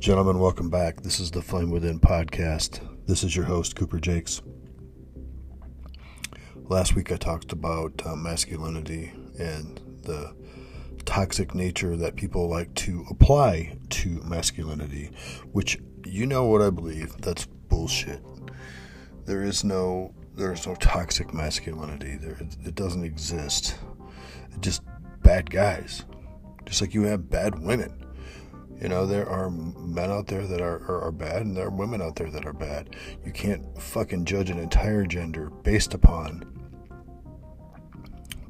Gentlemen, welcome back. This is the Flame Within podcast. This is your host, Cooper Jakes. Last week I talked about uh, masculinity and the toxic nature that people like to apply to masculinity, which you know what I believe, that's bullshit. There is no there is no toxic masculinity. There it doesn't exist. Just bad guys. Just like you have bad women. You know, there are men out there that are, are, are, bad, and there are women out there that are bad. You can't fucking judge an entire gender based upon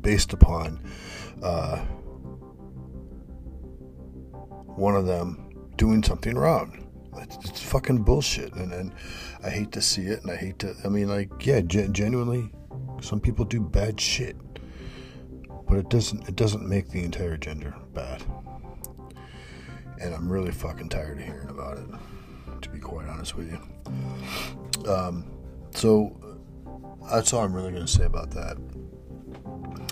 based upon uh, one of them doing something wrong. It's, it's, fucking bullshit, and, and I hate to see it, and I hate to. I mean, like, yeah, gen- genuinely, some people do bad shit, but it doesn't. It doesn't make the entire gender bad and I'm really fucking tired of hearing about it, to be quite honest with you. Um, so that's all I'm really going to say about that.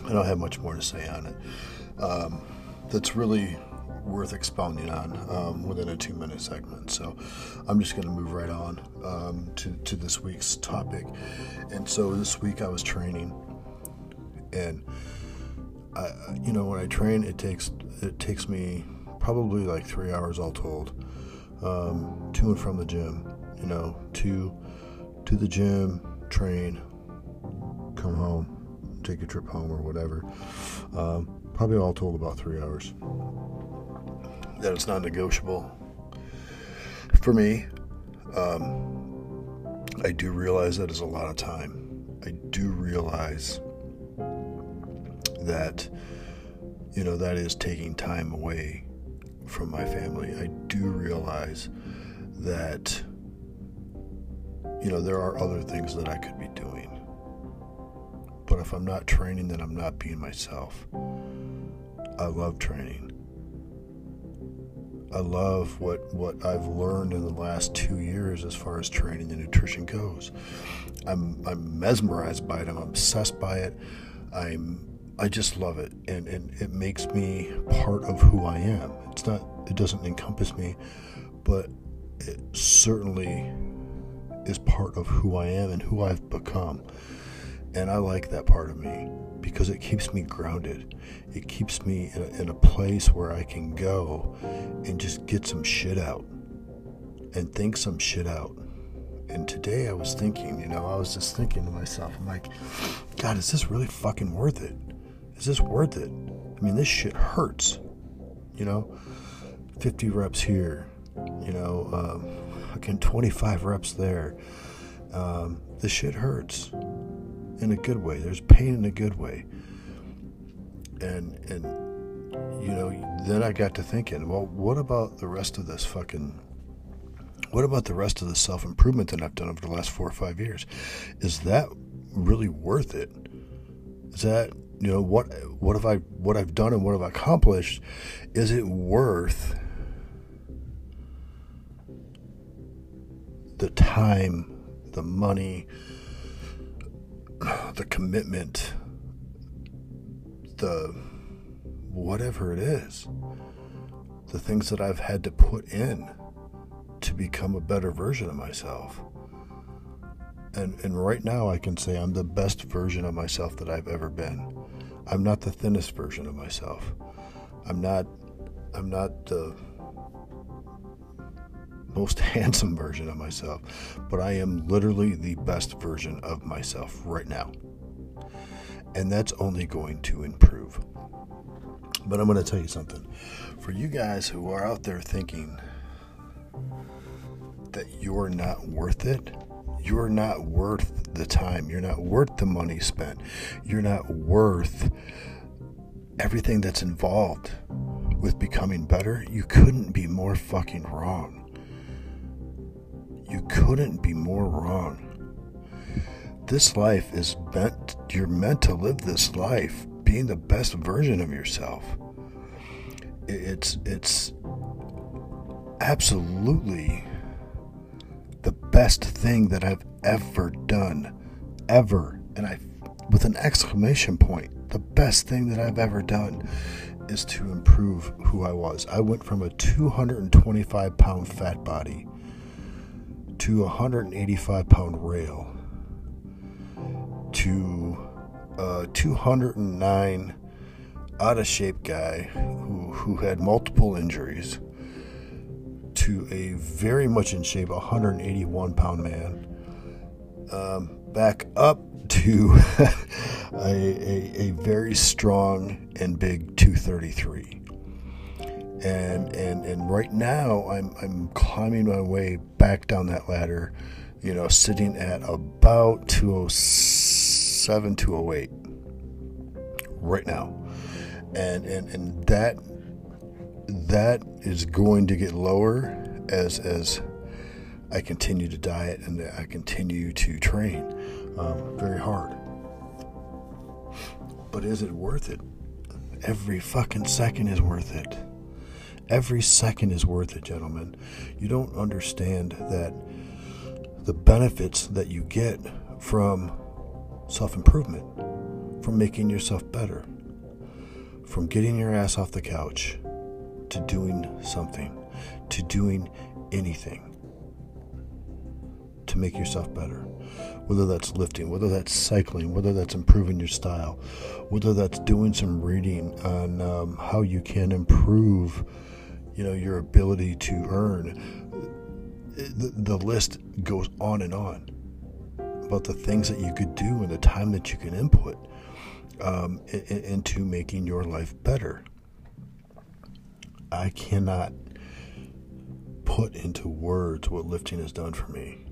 I don't have much more to say on it. Um, that's really worth expounding on um, within a two minute segment. So I'm just going to move right on um, to, to this week's topic. And so this week I was training, and I, you know, when I train, it takes it takes me probably like three hours all told, um, to and from the gym. You know, to to the gym, train, come home, take a trip home or whatever. Um, probably all told about three hours. That it's not negotiable for me. Um, I do realize that is a lot of time. I do realize that you know that is taking time away from my family, I do realize that, you know, there are other things that I could be doing. But if I'm not training, then I'm not being myself. I love training. I love what, what I've learned in the last two years as far as training and nutrition goes. I'm, I'm mesmerized by it. I'm obsessed by it. I'm I just love it, and, and it makes me part of who I am. It's not, it doesn't encompass me, but it certainly is part of who I am and who I've become. And I like that part of me because it keeps me grounded. It keeps me in a, in a place where I can go and just get some shit out and think some shit out. And today I was thinking, you know, I was just thinking to myself, I'm like, God, is this really fucking worth it? Is this worth it? I mean, this shit hurts. You know, 50 reps here, you know, um, again, 25 reps there. Um, the shit hurts in a good way. There's pain in a good way. And, and, you know, then I got to thinking, well, what about the rest of this fucking what about the rest of the self improvement that I've done over the last four or five years? Is that really worth it? Is that you know what what have I what I've done and what I've accomplished is it worth the time the money the commitment the whatever it is the things that I've had to put in to become a better version of myself? And and right now I can say I'm the best version of myself that I've ever been I'm not the thinnest version of myself. I'm not I'm not the most handsome version of myself, but I am literally the best version of myself right now. And that's only going to improve. But I'm going to tell you something. For you guys who are out there thinking that you're not worth it, you're not worth the time. You're not worth the money spent. You're not worth everything that's involved with becoming better. You couldn't be more fucking wrong. You couldn't be more wrong. This life is meant, you're meant to live this life being the best version of yourself. It's, it's absolutely best thing that I've ever done. Ever. And I, with an exclamation point, the best thing that I've ever done is to improve who I was. I went from a 225 pound fat body to a 185 pound rail to a 209 out of shape guy who, who had multiple injuries to a very much in shape 181 pound man. Um, back up to a, a, a, very strong and big 233 and and and right now I'm I'm climbing my way back down that ladder you know sitting at about 207 208 right now. And and and that that is going to get lower as as I continue to diet and I continue to train um, very hard. But is it worth it? Every fucking second is worth it. Every second is worth it, gentlemen. You don't understand that the benefits that you get from self improvement, from making yourself better, from getting your ass off the couch to doing something, to doing anything to make yourself better. Whether that's lifting, whether that's cycling, whether that's improving your style, whether that's doing some reading on um, how you can improve, you know, your ability to earn. The, the list goes on and on about the things that you could do and the time that you can input um, into making your life better. I cannot put into words what lifting has done for me.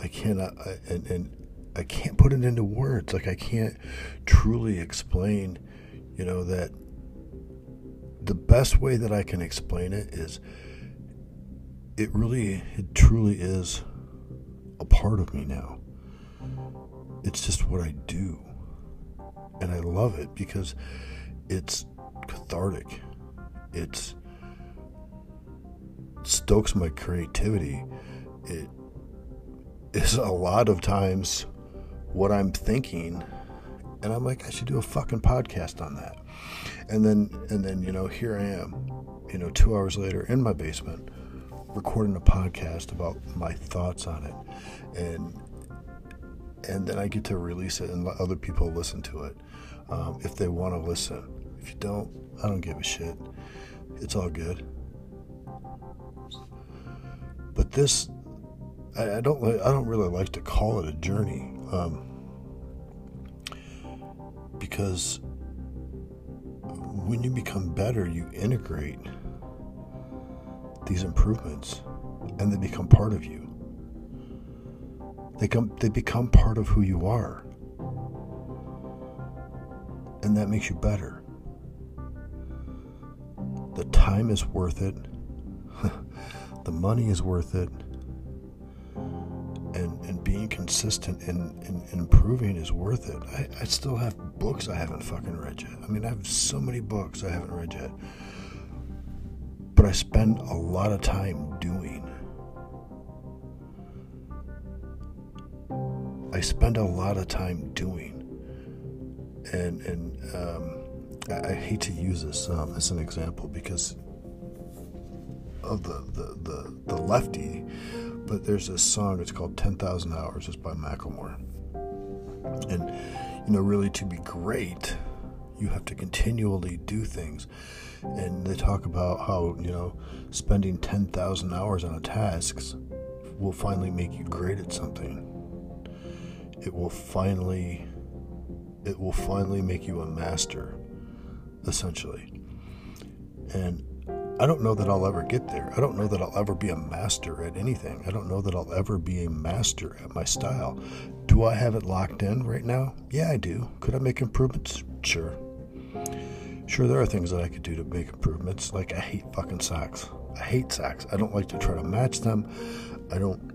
I cannot, I, and, and I can't put it into words. Like I can't truly explain, you know, that the best way that I can explain it is it really, it truly is a part of me now. It's just what I do. And I love it because it's cathartic. It's stokes my creativity. It is a lot of times what I'm thinking and I'm like I should do a fucking podcast on that. And then and then you know here I am, you know, 2 hours later in my basement recording a podcast about my thoughts on it. And and then I get to release it and let other people listen to it um, if they want to listen. If you don't, I don't give a shit. It's all good. But this, I, I don't, I don't really like to call it a journey, um, because when you become better, you integrate these improvements, and they become part of you. They come, they become part of who you are, and that makes you better. The time is worth it. The money is worth it. And and being consistent and, and, improving is worth it. I, I still have books i haven't fucking read yet. I mean i have so many books i haven't read yet. But i spend a lot of time doing. I spend a lot of time doing. And and um, I, I, hate to use this um, as an example because of the, the, the, the lefty, but there's this song, it's called 10,000 Hours, it's by Macklemore. And, you know, really to be great, you have to continually do things. And they talk about how, you know, spending 10,000 hours on a task will finally make you great at something. It will finally it will finally make you a master essentially. And I don't know that I'll ever get there. I don't know that I'll ever be a master at anything. I don't know that I'll ever be a master at my style. Do I have it locked in right now? Yeah, I do. Could I make improvements? Sure. Sure, there are things that I could do to make improvements. Like, I hate fucking socks. I hate socks. I don't like to try to match them. I don't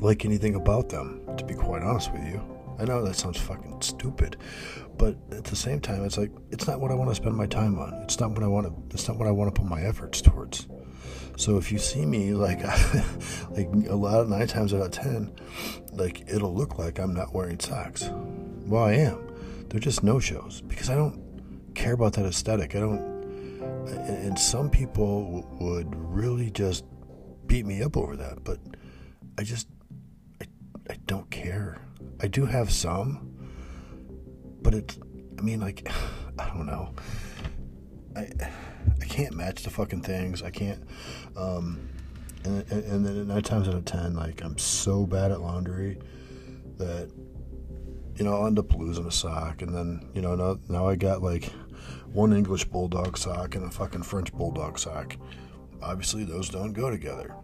like anything about them, to be quite honest with you. I know that sounds fucking stupid, but at the same time, it's like it's not what I want to spend my time on. It's not what I want to. It's not what I want to put my efforts towards. So if you see me like like a lot of nine times out of ten, like it'll look like I'm not wearing socks. Well, I am. they're just no shows because I don't care about that aesthetic. I don't. And some people would really just beat me up over that, but I just I, I don't care. I do have some, but it's I mean like I don't know. I I can't match the fucking things. I can't. Um, and, and then nine times out of ten, like I'm so bad at laundry that you know I'll end up losing a sock, and then you know now now I got like one English bulldog sock and a fucking French bulldog sock. Obviously, those don't go together.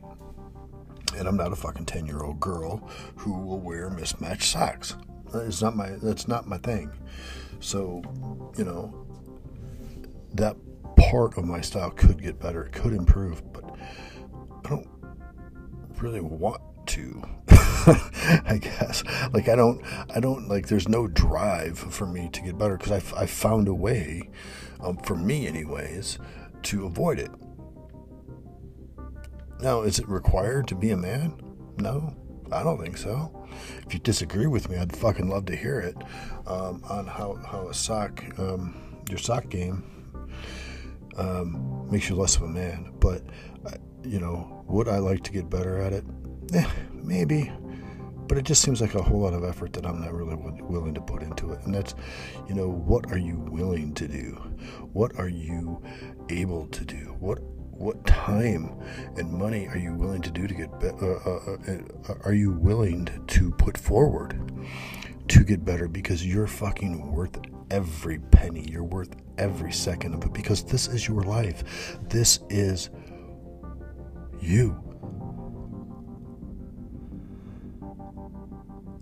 And I'm not a fucking ten year old girl who will wear mismatched socks. It's not my that's not my thing. So, you know, that part of my style could get better, it could improve, but I don't really want to. I guess like I don't I don't like there's no drive for me to get better because I I found a way um, for me anyways to avoid it. Now, is it required to be a man? No, I don't think so. If you disagree with me, I'd fucking love to hear it um, on how how a sock um, your sock game um, makes you less of a man. But, uh, you know, would I like to get better at it? Eh, maybe. But it just seems like a whole lot of effort that I'm not really willing to put into it. And that's, you know, what are you willing to do? What are you able to do? What what time and money are you willing to do to get better? Uh, uh, uh, are you willing to put forward to get better because you're fucking worth every penny. You're worth every second of it because this is your life. This is you.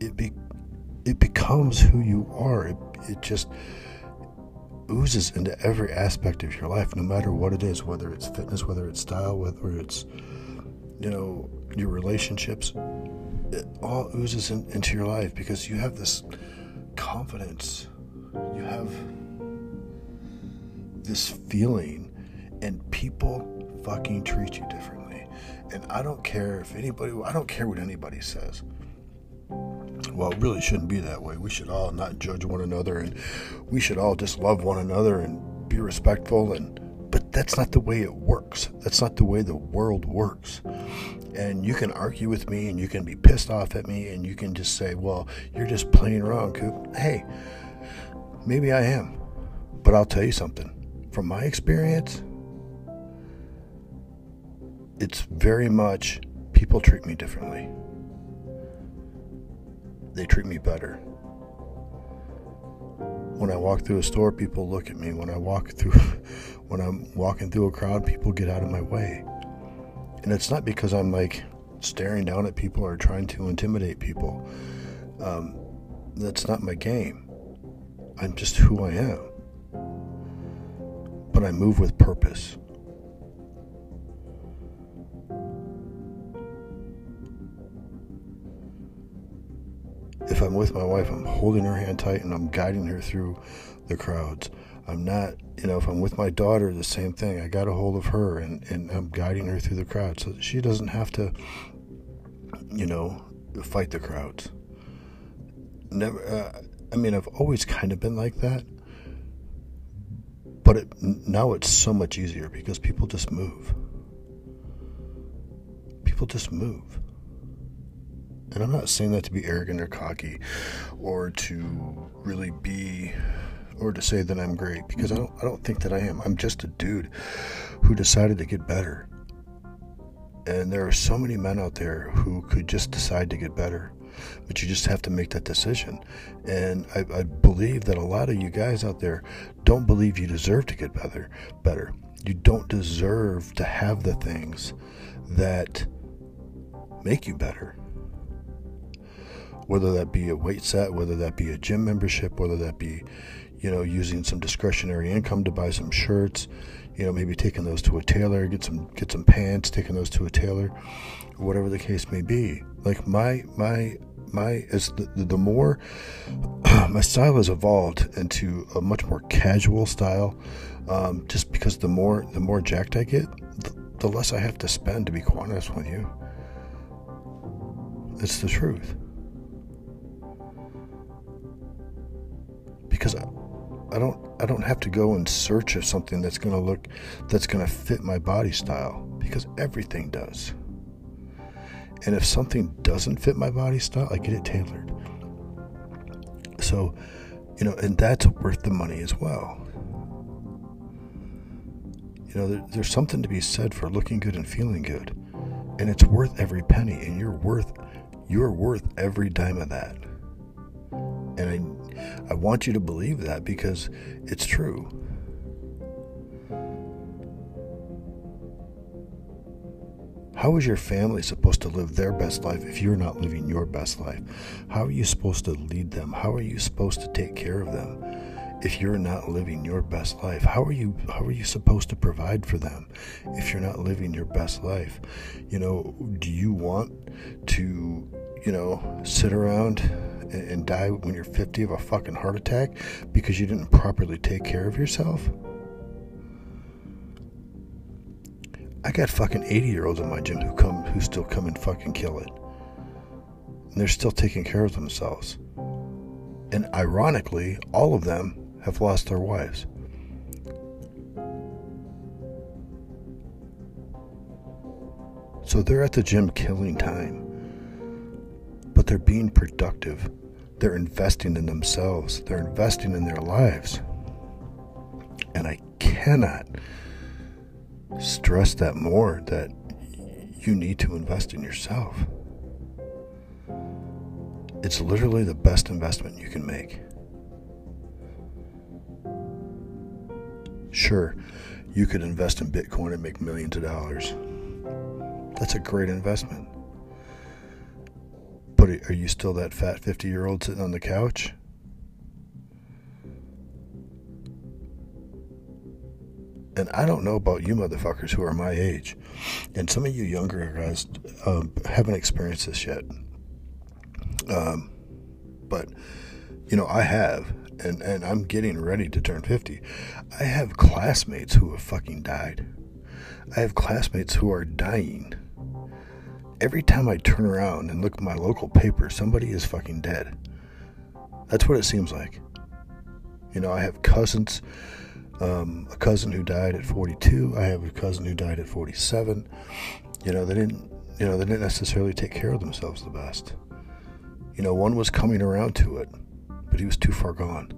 It be, it becomes who you are. It, it just oozes into every aspect of your life, no matter what it is, whether it's fitness, whether it's style, whether it's you know your relationships. It all oozes in, into your life because you have this confidence you have this feeling, and people fucking treat you differently. And I don't care if anybody, I don't care what anybody says. Well, it really shouldn't be that way. We should all not judge one another, and we should all just love one another and be respectful. And but that's not the way it works. That's not the way the world works. And you can argue with me, and you can be pissed off at me, and you can just say, "Well, you're just playing wrong, Coop." Hey, Maybe I am. But I'll tell you something. From my experience, it's very much people treat me differently. They treat me better. When I walk through a store, people look at me. When I walk through when I'm walking through a crowd, people get out of my way. And it's not because I'm like staring down at people or trying to intimidate people. Um, that's not my game. I'm just who I am. But I move with purpose. I'm with my wife, I'm holding her hand tight and I'm guiding her through the crowds. I'm not, you know, if I'm with my daughter, the same thing. I got a hold of her and, and I'm guiding her through the crowd so she doesn't have to, you know, fight the crowds. Never, uh, I mean, I've always kind of been like that, but it, now it's so much easier because people just move. People just move. And I'm not saying that to be arrogant or cocky or to really be or to say that I'm great because I don't I don't think that I am. I'm just a dude who decided to get better. And there are so many men out there who could just decide to get better but you just have to make that decision. And I, I believe that a lot of you guys out there don't believe you deserve to get better. Better. You don't deserve to have the things that make you better. Whether that be a weight set, whether that be a gym membership, whether that be, you know, using some discretionary income to buy some shirts, you know, maybe taking those to a tailor, get some get some pants, taking those to a tailor, whatever the case may be. Like my my my as the, the more my style has evolved into a much more casual style um, just because the more the more jacked i get the, the less i have to spend to be honest with you it's the truth because I, don't I don't have to go in search of something that's going to look that's going to fit my body style because everything does. And if something doesn't fit my body style, I get it tailored. So, you know, and that's worth the money as well. You know, there, there's something to be said for looking good and feeling good. And it's worth every penny and you're worth you're worth every dime of that. And I I want you to believe that because it's true. How is your family supposed to live their best life if you're not living your best life? How are you supposed to lead them? How are you supposed to take care of them if you're not living your best life? How are you how are you supposed to provide for them if you're not living your best life? You know, do you want to, you know, sit around and, die when you're 50 of a fucking heart attack because you didn't properly take care of yourself? I got fucking 80 year olds in my gym who come who still come and fucking kill it. And they're still taking care of themselves. And ironically, all of them have lost their wives. So they're at the gym killing time. They're being productive. They're investing in themselves. They're investing in their lives. And I cannot stress that more that you need to invest in yourself. It's literally the best investment you can make. Sure, you could invest in Bitcoin and make millions of dollars. That's a great investment. But are you still that fat 50 year old sitting on the couch? And I don't know about you motherfuckers who are my age. And some of you younger guys um, haven't experienced this yet. Um, but, you know, I have. And, and I'm getting ready to turn 50. I have classmates who have fucking died. I have classmates who are dying. Every time I turn around and look at my local paper, somebody is fucking dead. That's what it seems like. You know, I have cousins um, a cousin who died at 42. I have a cousin who died at 47. You know, they didn't, you know, they didn't necessarily take care of themselves the best. You know, one was coming around to it, but he was too far gone.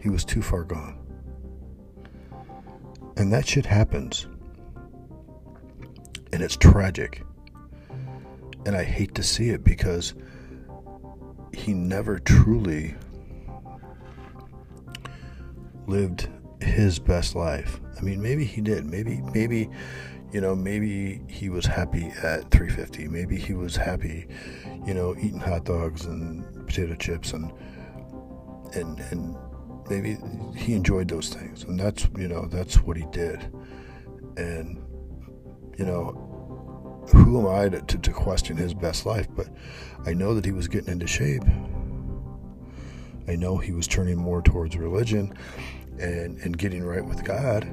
He was too far gone. And that shit happens. And it's tragic. And I hate to see it because he never truly lived his best life. I mean, maybe he did. Maybe, maybe, you know, maybe he was happy at 350. Maybe he was happy, you know, eating hot dogs and potato chips and and and maybe he enjoyed those things. And that's, you know, that's what he did. And you know, who am I to, to, to question his best life? But I know that he was getting into shape. I know he was turning more towards religion and, and getting right with God.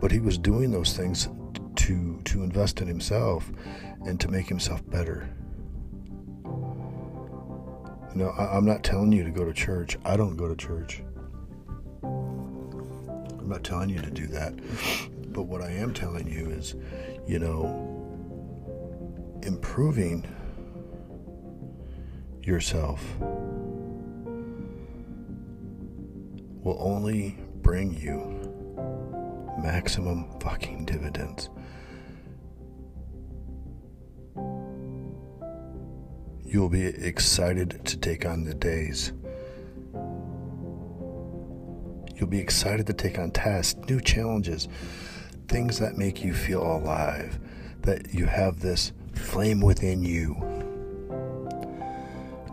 But he was doing those things to, to invest in himself and to make himself better. You know, I, I'm not telling you to go to church. I don't go to church. I'm not telling you to do that. But what I am telling you is, you know, improving yourself will only bring you maximum fucking dividends. You'll be excited to take on the days. You'll be excited to take on tasks, new challenges, things that make you feel alive, that you have this flame within you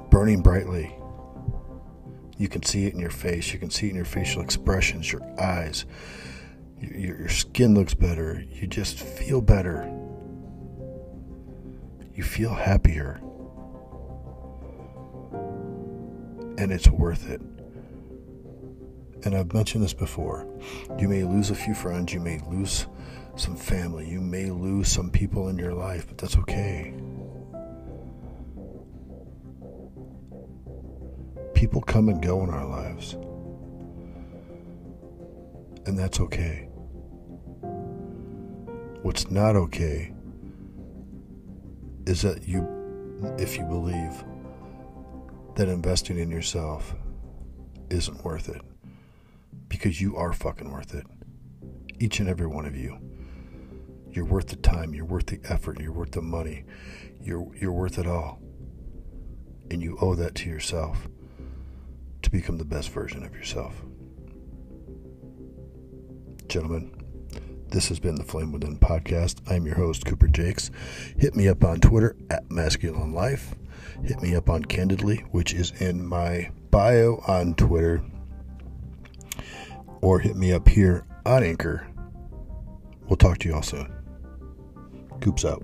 burning brightly. You can see it in your face. You can see it in your facial expressions, your eyes. Your, your skin looks better. You just feel better. You feel happier. And it's worth it and I've mentioned this before, you may lose a few friends, you may lose some family, you may lose some people in your life, but that's okay. People come and go in our lives, and that's okay. What's not okay is that you, if you believe that investing in yourself isn't worth it because you are fucking worth it. Each and every one of you. You're worth the time, you're worth the effort, you're worth the money, you're, you're worth it all. And you owe that to yourself to become the best version of yourself. Gentlemen, this has been the Flame Within podcast. I'm your host, Cooper Jakes. Hit me up on Twitter at Masculine Life. Hit me up on Candidly, which is in my bio on Twitter. Or hit me up here on Anchor. We'll talk to you all soon. Coops out.